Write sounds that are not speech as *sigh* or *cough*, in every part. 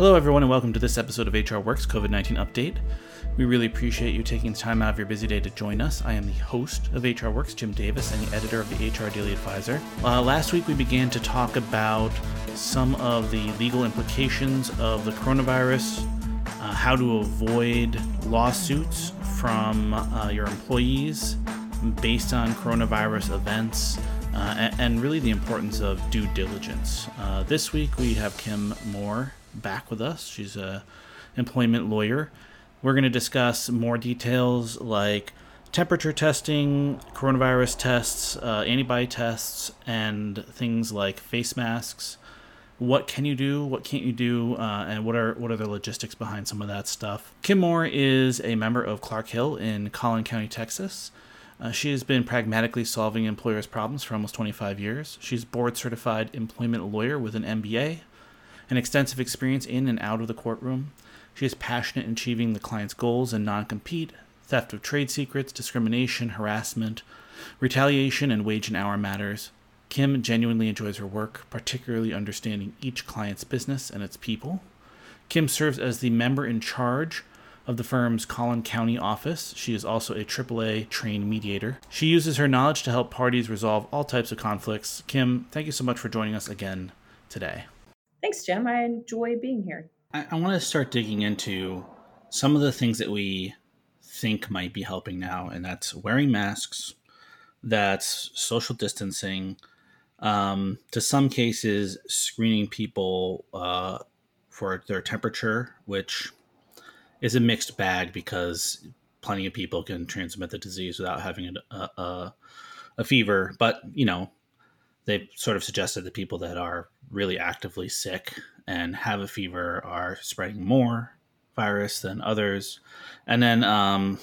Hello, everyone, and welcome to this episode of HR Works COVID 19 Update. We really appreciate you taking the time out of your busy day to join us. I am the host of HR Works, Jim Davis, and the editor of the HR Daily Advisor. Uh, last week, we began to talk about some of the legal implications of the coronavirus, uh, how to avoid lawsuits from uh, your employees based on coronavirus events. Uh, and, really the importance of due diligence. Uh, this week we have Kim Moore back with us. She's a employment lawyer. We're going to discuss more details like temperature testing, coronavirus tests, uh, antibody tests, and things like face masks. What can you do? What can't you do? Uh, and what are what are the logistics behind some of that stuff? Kim Moore is a member of Clark Hill in Collin County, Texas. Uh, she has been pragmatically solving employers' problems for almost 25 years. She's board certified employment lawyer with an MBA, an extensive experience in and out of the courtroom. She is passionate in achieving the client's goals and non compete, theft of trade secrets, discrimination, harassment, retaliation, and wage and hour matters. Kim genuinely enjoys her work, particularly understanding each client's business and its people. Kim serves as the member in charge of the firm's Collin County office. She is also a AAA trained mediator. She uses her knowledge to help parties resolve all types of conflicts. Kim, thank you so much for joining us again today. Thanks, Jim. I enjoy being here. I, I want to start digging into some of the things that we think might be helping now, and that's wearing masks, that's social distancing, um, to some cases, screening people uh, for their temperature, which is a mixed bag because plenty of people can transmit the disease without having a, a, a fever. But, you know, they sort of suggested that people that are really actively sick and have a fever are spreading more virus than others. And then um,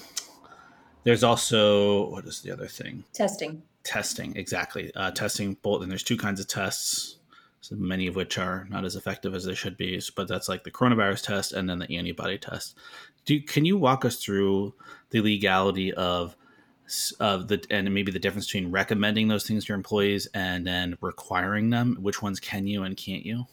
there's also, what is the other thing? Testing. Testing, exactly. Uh, testing both, and there's two kinds of tests so many of which are not as effective as they should be. But that's like the coronavirus test and then the antibody test. Do can you walk us through the legality of of the and maybe the difference between recommending those things to your employees and then requiring them? Which ones can you and can't you?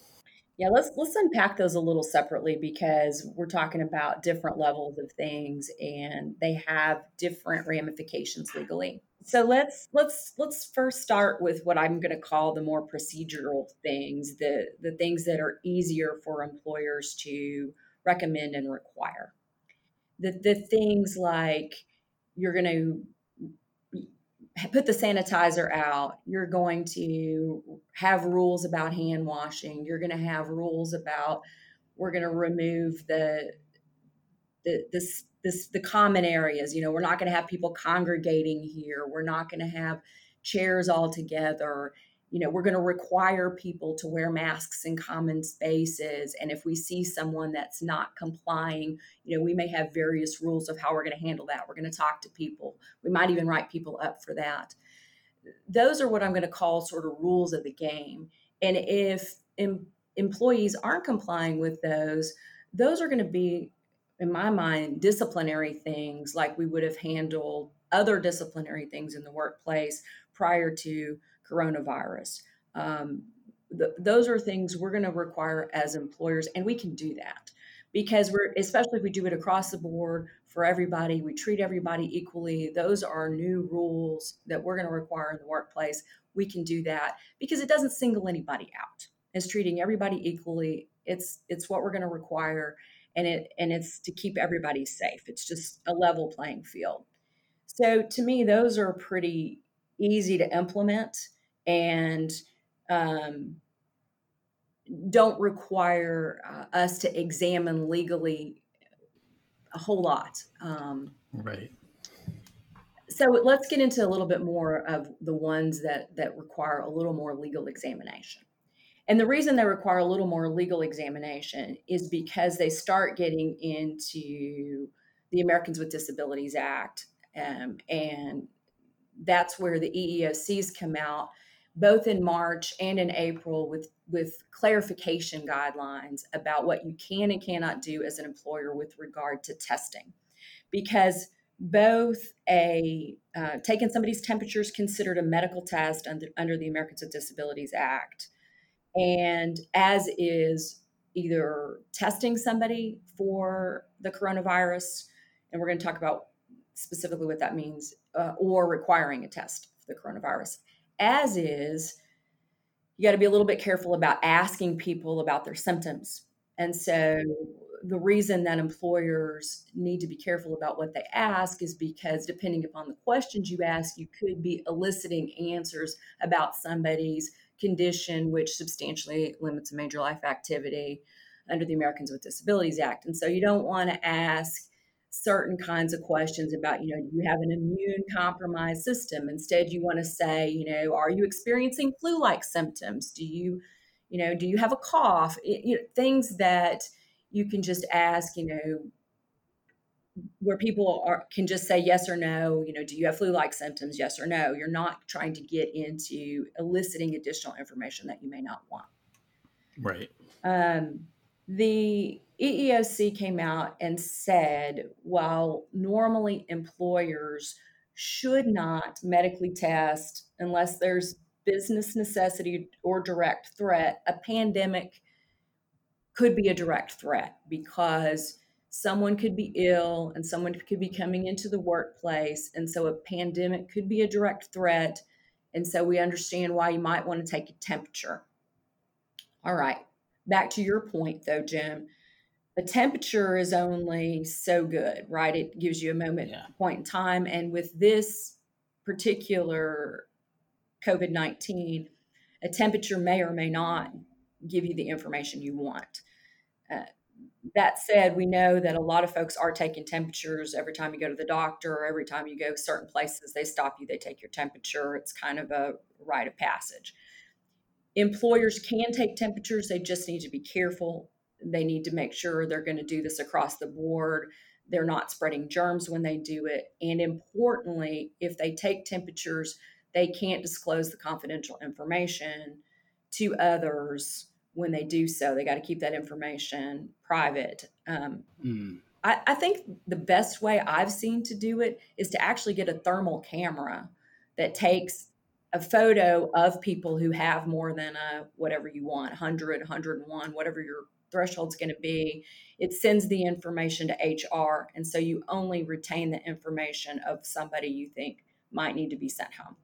Yeah, let's let's unpack those a little separately because we're talking about different levels of things and they have different ramifications legally so let's let's let's first start with what i'm going to call the more procedural things the the things that are easier for employers to recommend and require the the things like you're going to put the sanitizer out you're going to have rules about hand washing you're going to have rules about we're going to remove the the this this the common areas you know we're not going to have people congregating here we're not going to have chairs all together you know we're going to require people to wear masks in common spaces and if we see someone that's not complying you know we may have various rules of how we're going to handle that. We're going to talk to people. We might even write people up for that. Those are what i'm going to call sort of rules of the game and if em- employees aren't complying with those those are going to be in my mind, disciplinary things like we would have handled other disciplinary things in the workplace prior to coronavirus. Um, the, those are things we're going to require as employers, and we can do that because we're, especially if we do it across the board for everybody, we treat everybody equally. Those are new rules that we're going to require in the workplace. We can do that because it doesn't single anybody out. It's treating everybody equally. It's it's what we're going to require and it and it's to keep everybody safe. It's just a level playing field. So to me, those are pretty easy to implement and um, don't require uh, us to examine legally a whole lot. Um, right. So let's get into a little bit more of the ones that that require a little more legal examination. And the reason they require a little more legal examination is because they start getting into the Americans with Disabilities Act. Um, and that's where the EEOCs come out, both in March and in April, with, with clarification guidelines about what you can and cannot do as an employer with regard to testing. Because both a uh, taking somebody's temperature is considered a medical test under, under the Americans with Disabilities Act and as is either testing somebody for the coronavirus, and we're going to talk about specifically what that means, uh, or requiring a test for the coronavirus. As is, you got to be a little bit careful about asking people about their symptoms. And so the reason that employers need to be careful about what they ask is because depending upon the questions you ask, you could be eliciting answers about somebody's condition, which substantially limits a major life activity under the Americans with Disabilities Act. And so you don't want to ask certain kinds of questions about, you know, do you have an immune compromised system? Instead, you want to say, you know, are you experiencing flu like symptoms? Do you, you know, do you have a cough? It, you know, things that you can just ask, you know, where people are can just say yes or no you know do you have flu-like symptoms yes or no you're not trying to get into eliciting additional information that you may not want right um, the EEOC came out and said while normally employers should not medically test unless there's business necessity or direct threat, a pandemic could be a direct threat because someone could be ill and someone could be coming into the workplace. And so a pandemic could be a direct threat. And so we understand why you might want to take a temperature. All right. Back to your point, though, Jim. The temperature is only so good, right? It gives you a moment, yeah. point in time. And with this particular COVID 19, a temperature may or may not give you the information you want. Uh, that said, we know that a lot of folks are taking temperatures every time you go to the doctor, or every time you go certain places, they stop you, they take your temperature. It's kind of a rite of passage. Employers can take temperatures, they just need to be careful. They need to make sure they're going to do this across the board. They're not spreading germs when they do it. And importantly, if they take temperatures, they can't disclose the confidential information to others when they do so. They got to keep that information private. Um, mm. I, I, think the best way I've seen to do it is to actually get a thermal camera that takes a photo of people who have more than a whatever you want 100 101 whatever your threshold's going to be it sends the information to hr and so you only retain the information of somebody you think might need to be sent home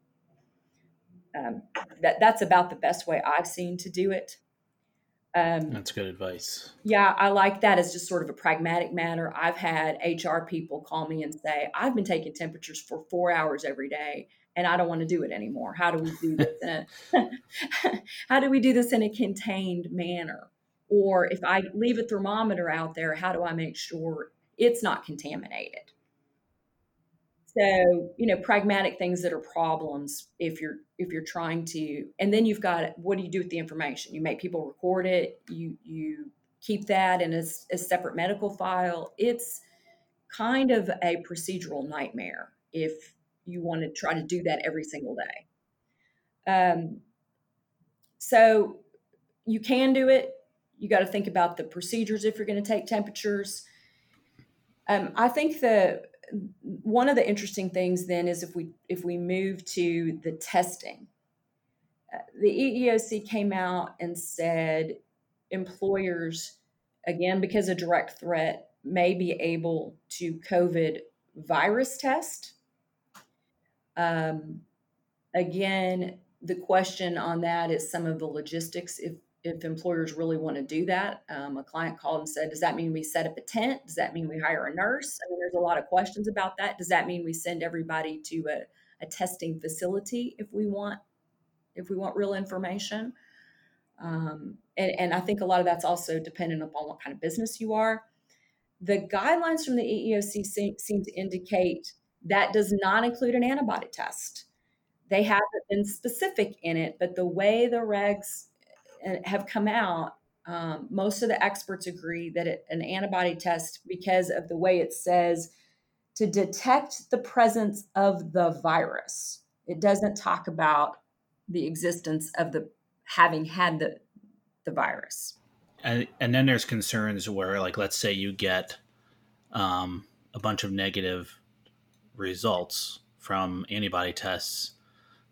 um, that that's about the best way i've seen to do it um, That's good advice. Yeah, I like that as just sort of a pragmatic matter. I've had HR people call me and say, I've been taking temperatures for four hours every day and I don't want to do it anymore. How do we do this in a, *laughs* *laughs* how do we do this in a contained manner? Or if I leave a thermometer out there, how do I make sure it's not contaminated? so you know pragmatic things that are problems if you're if you're trying to and then you've got what do you do with the information you make people record it you you keep that in a, a separate medical file it's kind of a procedural nightmare if you want to try to do that every single day. Um, so you can do it. You got to think about the procedures if you're going to take temperatures. Um, i think the one of the interesting things then is if we if we move to the testing. Uh, the EEOC came out and said employers again because a direct threat may be able to covid virus test um, again the question on that is some of the logistics if if employers really want to do that. Um, a client called and said, Does that mean we set up a tent? Does that mean we hire a nurse? I mean, there's a lot of questions about that. Does that mean we send everybody to a, a testing facility if we want if we want real information? Um, and, and I think a lot of that's also dependent upon what kind of business you are. The guidelines from the EEOC seem, seem to indicate that does not include an antibody test. They haven't been specific in it, but the way the regs have come out, um, most of the experts agree that it, an antibody test, because of the way it says to detect the presence of the virus, it doesn't talk about the existence of the having had the the virus. And, and then there's concerns where, like, let's say you get um, a bunch of negative results from antibody tests.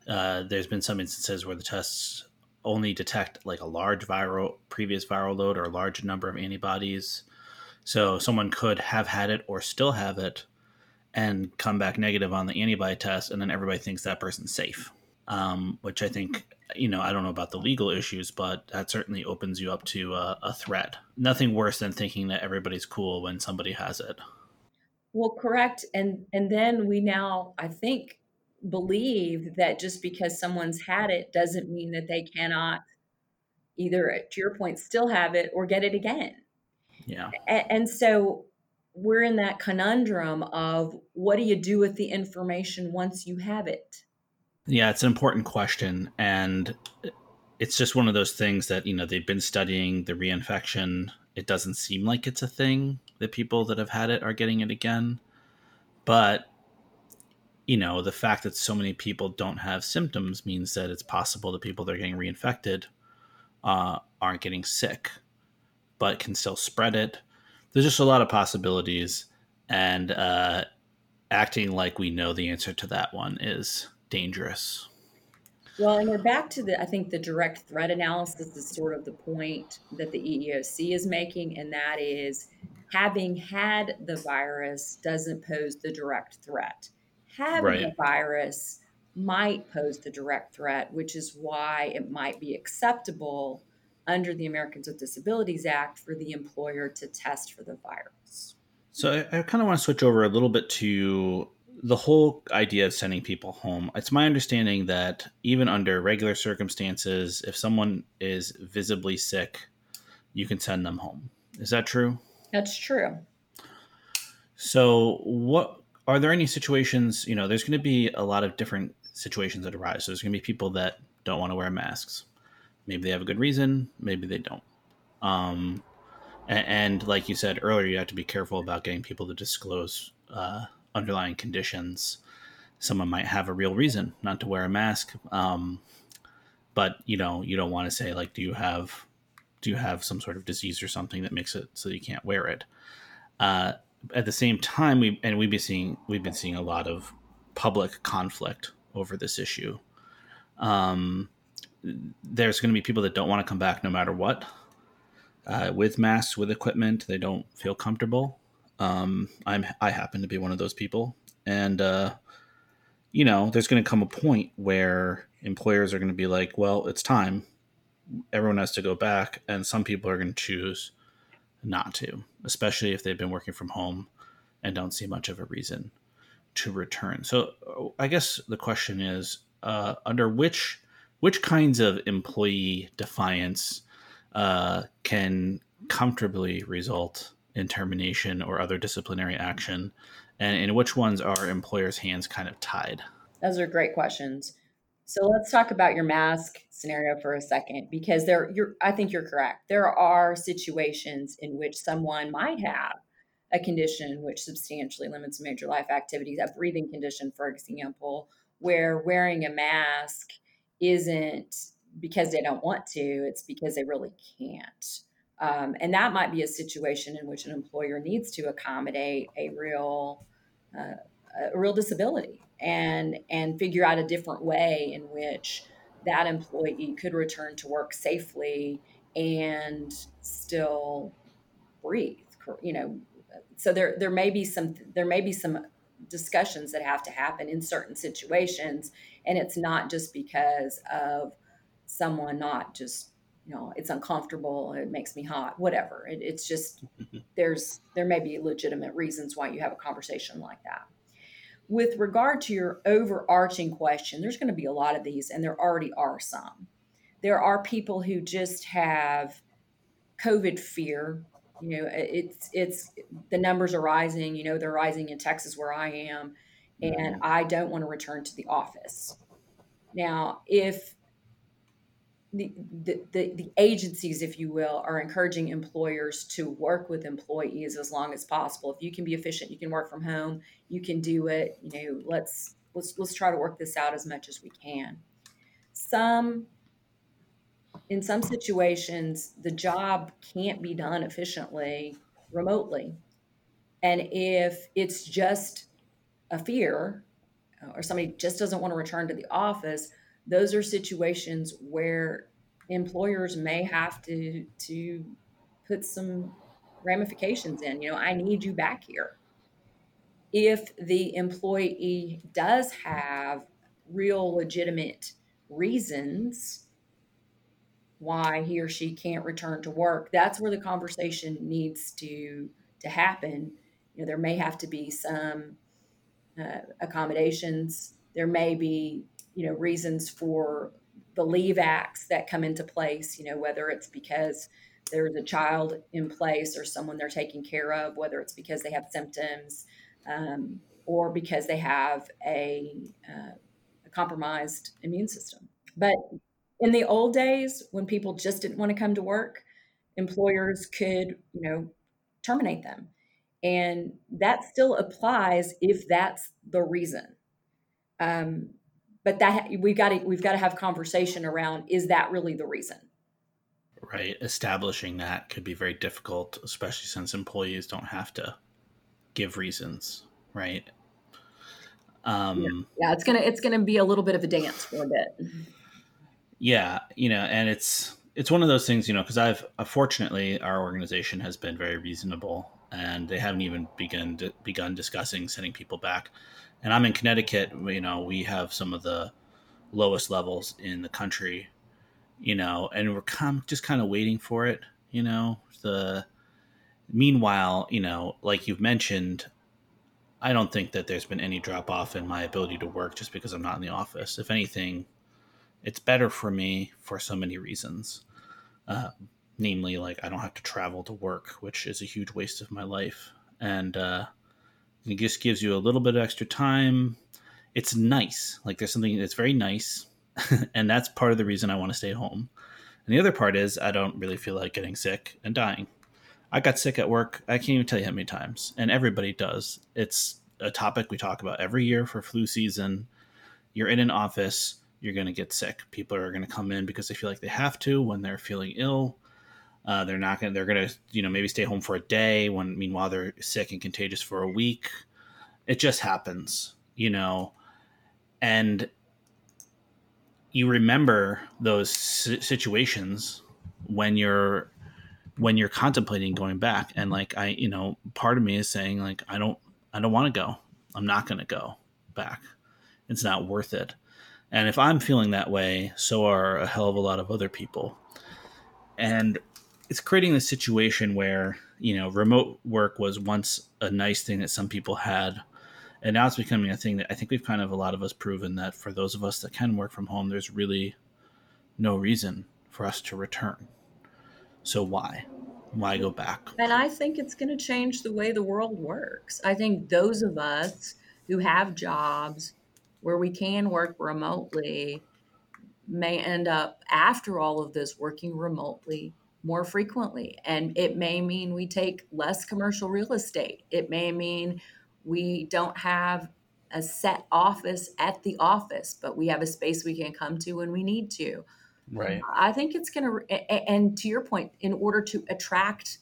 Uh, there's been some instances where the tests only detect like a large viral previous viral load or a large number of antibodies. So someone could have had it or still have it and come back negative on the antibody test, and then everybody thinks that person's safe. Um, which I think, you know, I don't know about the legal issues, but that certainly opens you up to a, a threat. Nothing worse than thinking that everybody's cool when somebody has it. Well, correct. And and then we now, I think, believe that just because someone's had it doesn't mean that they cannot either to your point still have it or get it again yeah and, and so we're in that conundrum of what do you do with the information once you have it yeah it's an important question and it's just one of those things that you know they've been studying the reinfection it doesn't seem like it's a thing that people that have had it are getting it again but you know, the fact that so many people don't have symptoms means that it's possible that people that are getting reinfected uh, aren't getting sick, but can still spread it. There's just a lot of possibilities, and uh, acting like we know the answer to that one is dangerous. Well, and we're back to the, I think the direct threat analysis is sort of the point that the EEOC is making, and that is having had the virus doesn't pose the direct threat having right. a virus might pose the direct threat, which is why it might be acceptable under the Americans with Disabilities Act for the employer to test for the virus. So I, I kind of want to switch over a little bit to the whole idea of sending people home. It's my understanding that even under regular circumstances, if someone is visibly sick, you can send them home. Is that true? That's true. So, what are there any situations you know there's going to be a lot of different situations that arise so there's going to be people that don't want to wear masks maybe they have a good reason maybe they don't um, and, and, like you said earlier you have to be careful about getting people to disclose uh, underlying conditions someone might have a real reason not to wear a mask um, but you know you don't want to say like do you have do you have some sort of disease or something that makes it so you can't wear it uh, at the same time, we and we've been seeing we've been seeing a lot of public conflict over this issue. Um, there's going to be people that don't want to come back no matter what. Uh, with masks, with equipment, they don't feel comfortable. Um, I'm I happen to be one of those people, and uh, you know, there's going to come a point where employers are going to be like, "Well, it's time. Everyone has to go back," and some people are going to choose not to, especially if they've been working from home and don't see much of a reason to return. So I guess the question is uh, under which which kinds of employee defiance uh, can comfortably result in termination or other disciplinary action, and in which ones are employers' hands kind of tied? Those are great questions. So let's talk about your mask scenario for a second because there you're I think you're correct. There are situations in which someone might have a condition which substantially limits major life activities, a breathing condition for example, where wearing a mask isn't because they don't want to, it's because they really can't. Um, and that might be a situation in which an employer needs to accommodate a real uh, a real disability and and figure out a different way in which that employee could return to work safely and still breathe you know. So there there may be some there may be some discussions that have to happen in certain situations and it's not just because of someone not just you know it's uncomfortable it makes me hot whatever it, it's just *laughs* there's there may be legitimate reasons why you have a conversation like that with regard to your overarching question, there's going to be a lot of these, and there already are some. There are people who just have COVID fear. You know, it's it's the numbers are rising. You know, they're rising in Texas where I am, and mm-hmm. I don't want to return to the office. Now, if the, the, the, agencies, if you will, are encouraging employers to work with employees as long as possible. If you can be efficient, you can work from home, you can do it. You know, let's let's let's try to work this out as much as we can. Some in some situations, the job can't be done efficiently remotely. And if it's just a fear or somebody just doesn't want to return to the office, those are situations where employers may have to to put some ramifications in. You know, I need you back here. If the employee does have real legitimate reasons why he or she can't return to work, that's where the conversation needs to to happen. You know, there may have to be some uh, accommodations. There may be, you know, reasons for the leave acts that come into place. You know, whether it's because there's a child in place or someone they're taking care of, whether it's because they have symptoms um, or because they have a, uh, a compromised immune system. But in the old days, when people just didn't want to come to work, employers could, you know, terminate them. And that still applies if that's the reason. Um, but that we've got to we've got to have conversation around is that really the reason? Right. Establishing that could be very difficult, especially since employees don't have to give reasons, right? Um, yeah. yeah, it's gonna it's gonna be a little bit of a dance for a bit. Yeah, you know, and it's it's one of those things, you know, because I've unfortunately our organization has been very reasonable, and they haven't even begun to, begun discussing sending people back. And I'm in Connecticut. You know, we have some of the lowest levels in the country you know, and we're just kind of waiting for it, you know. The meanwhile, you know, like you've mentioned, I don't think that there's been any drop off in my ability to work just because I'm not in the office. If anything, it's better for me for so many reasons. Uh, namely, like I don't have to travel to work, which is a huge waste of my life, and uh, it just gives you a little bit of extra time. It's nice. Like there's something that's very nice *laughs* and that's part of the reason I want to stay home. And the other part is I don't really feel like getting sick and dying. I got sick at work. I can't even tell you how many times, and everybody does. It's a topic we talk about every year for flu season. You're in an office, you're going to get sick. People are going to come in because they feel like they have to when they're feeling ill. Uh, they're not gonna. They're to, you know, maybe stay home for a day when, meanwhile, they're sick and contagious for a week. It just happens, you know. And you remember those situations when you're when you're contemplating going back and like i you know part of me is saying like i don't i don't want to go i'm not going to go back it's not worth it and if i'm feeling that way so are a hell of a lot of other people and it's creating a situation where you know remote work was once a nice thing that some people had and now it's becoming a thing that I think we've kind of a lot of us proven that for those of us that can work from home, there's really no reason for us to return. So why? Why go back? And I think it's going to change the way the world works. I think those of us who have jobs where we can work remotely may end up after all of this working remotely more frequently and it may mean we take less commercial real estate it may mean we don't have a set office at the office, but we have a space we can come to when we need to. Right. I think it's going to, and to your point, in order to attract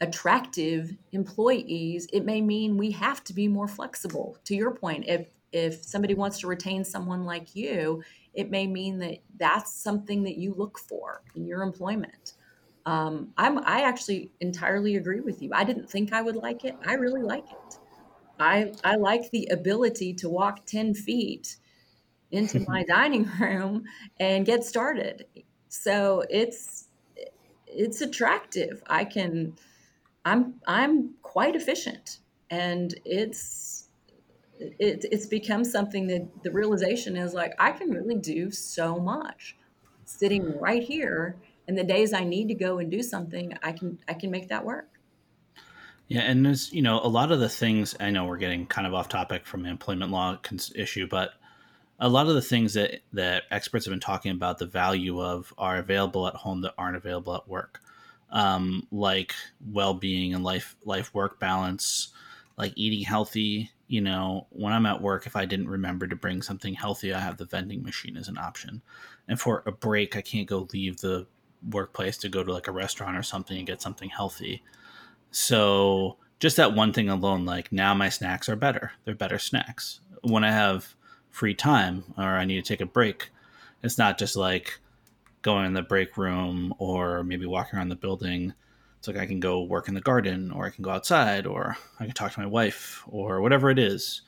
attractive employees, it may mean we have to be more flexible. To your point, if if somebody wants to retain someone like you, it may mean that that's something that you look for in your employment. Um, I'm I actually entirely agree with you. I didn't think I would like it. I really like it. I I like the ability to walk 10 feet into my *laughs* dining room and get started. So it's it's attractive. I can I'm I'm quite efficient and it's it, it's become something that the realization is like I can really do so much sitting right here and the days I need to go and do something I can I can make that work. Yeah, and there's you know a lot of the things I know we're getting kind of off topic from employment law issue, but a lot of the things that that experts have been talking about the value of are available at home that aren't available at work, um, like well being and life life work balance, like eating healthy. You know, when I'm at work, if I didn't remember to bring something healthy, I have the vending machine as an option, and for a break, I can't go leave the workplace to go to like a restaurant or something and get something healthy so just that one thing alone, like now my snacks are better. They're better snacks. When I have free time or I need to take a break, it's not just like going in the break room or maybe walking around the building. It's like I can go work in the garden or I can go outside or I can talk to my wife or whatever it is.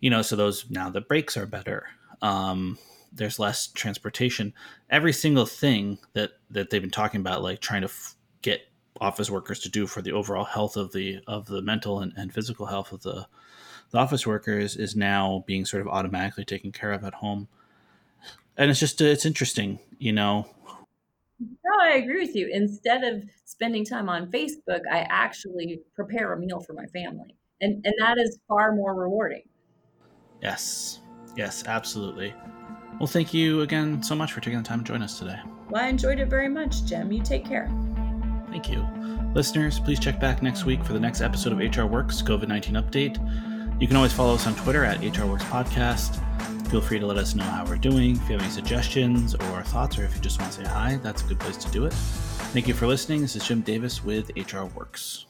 You know, so those now the breaks are better. Um, there's less transportation. Every single thing that that they've been talking about, like trying to f- get office workers to do for the overall health of the of the mental and, and physical health of the the office workers, is now being sort of automatically taken care of at home. And it's just it's interesting, you know. No, I agree with you. Instead of spending time on Facebook, I actually prepare a meal for my family. And and that is far more rewarding. Yes. Yes, absolutely. Well, thank you again so much for taking the time to join us today. Well, I enjoyed it very much, Jim. You take care. Thank you. Listeners, please check back next week for the next episode of HR Works COVID 19 Update. You can always follow us on Twitter at HR Works Podcast. Feel free to let us know how we're doing. If you have any suggestions or thoughts, or if you just want to say hi, that's a good place to do it. Thank you for listening. This is Jim Davis with HR Works.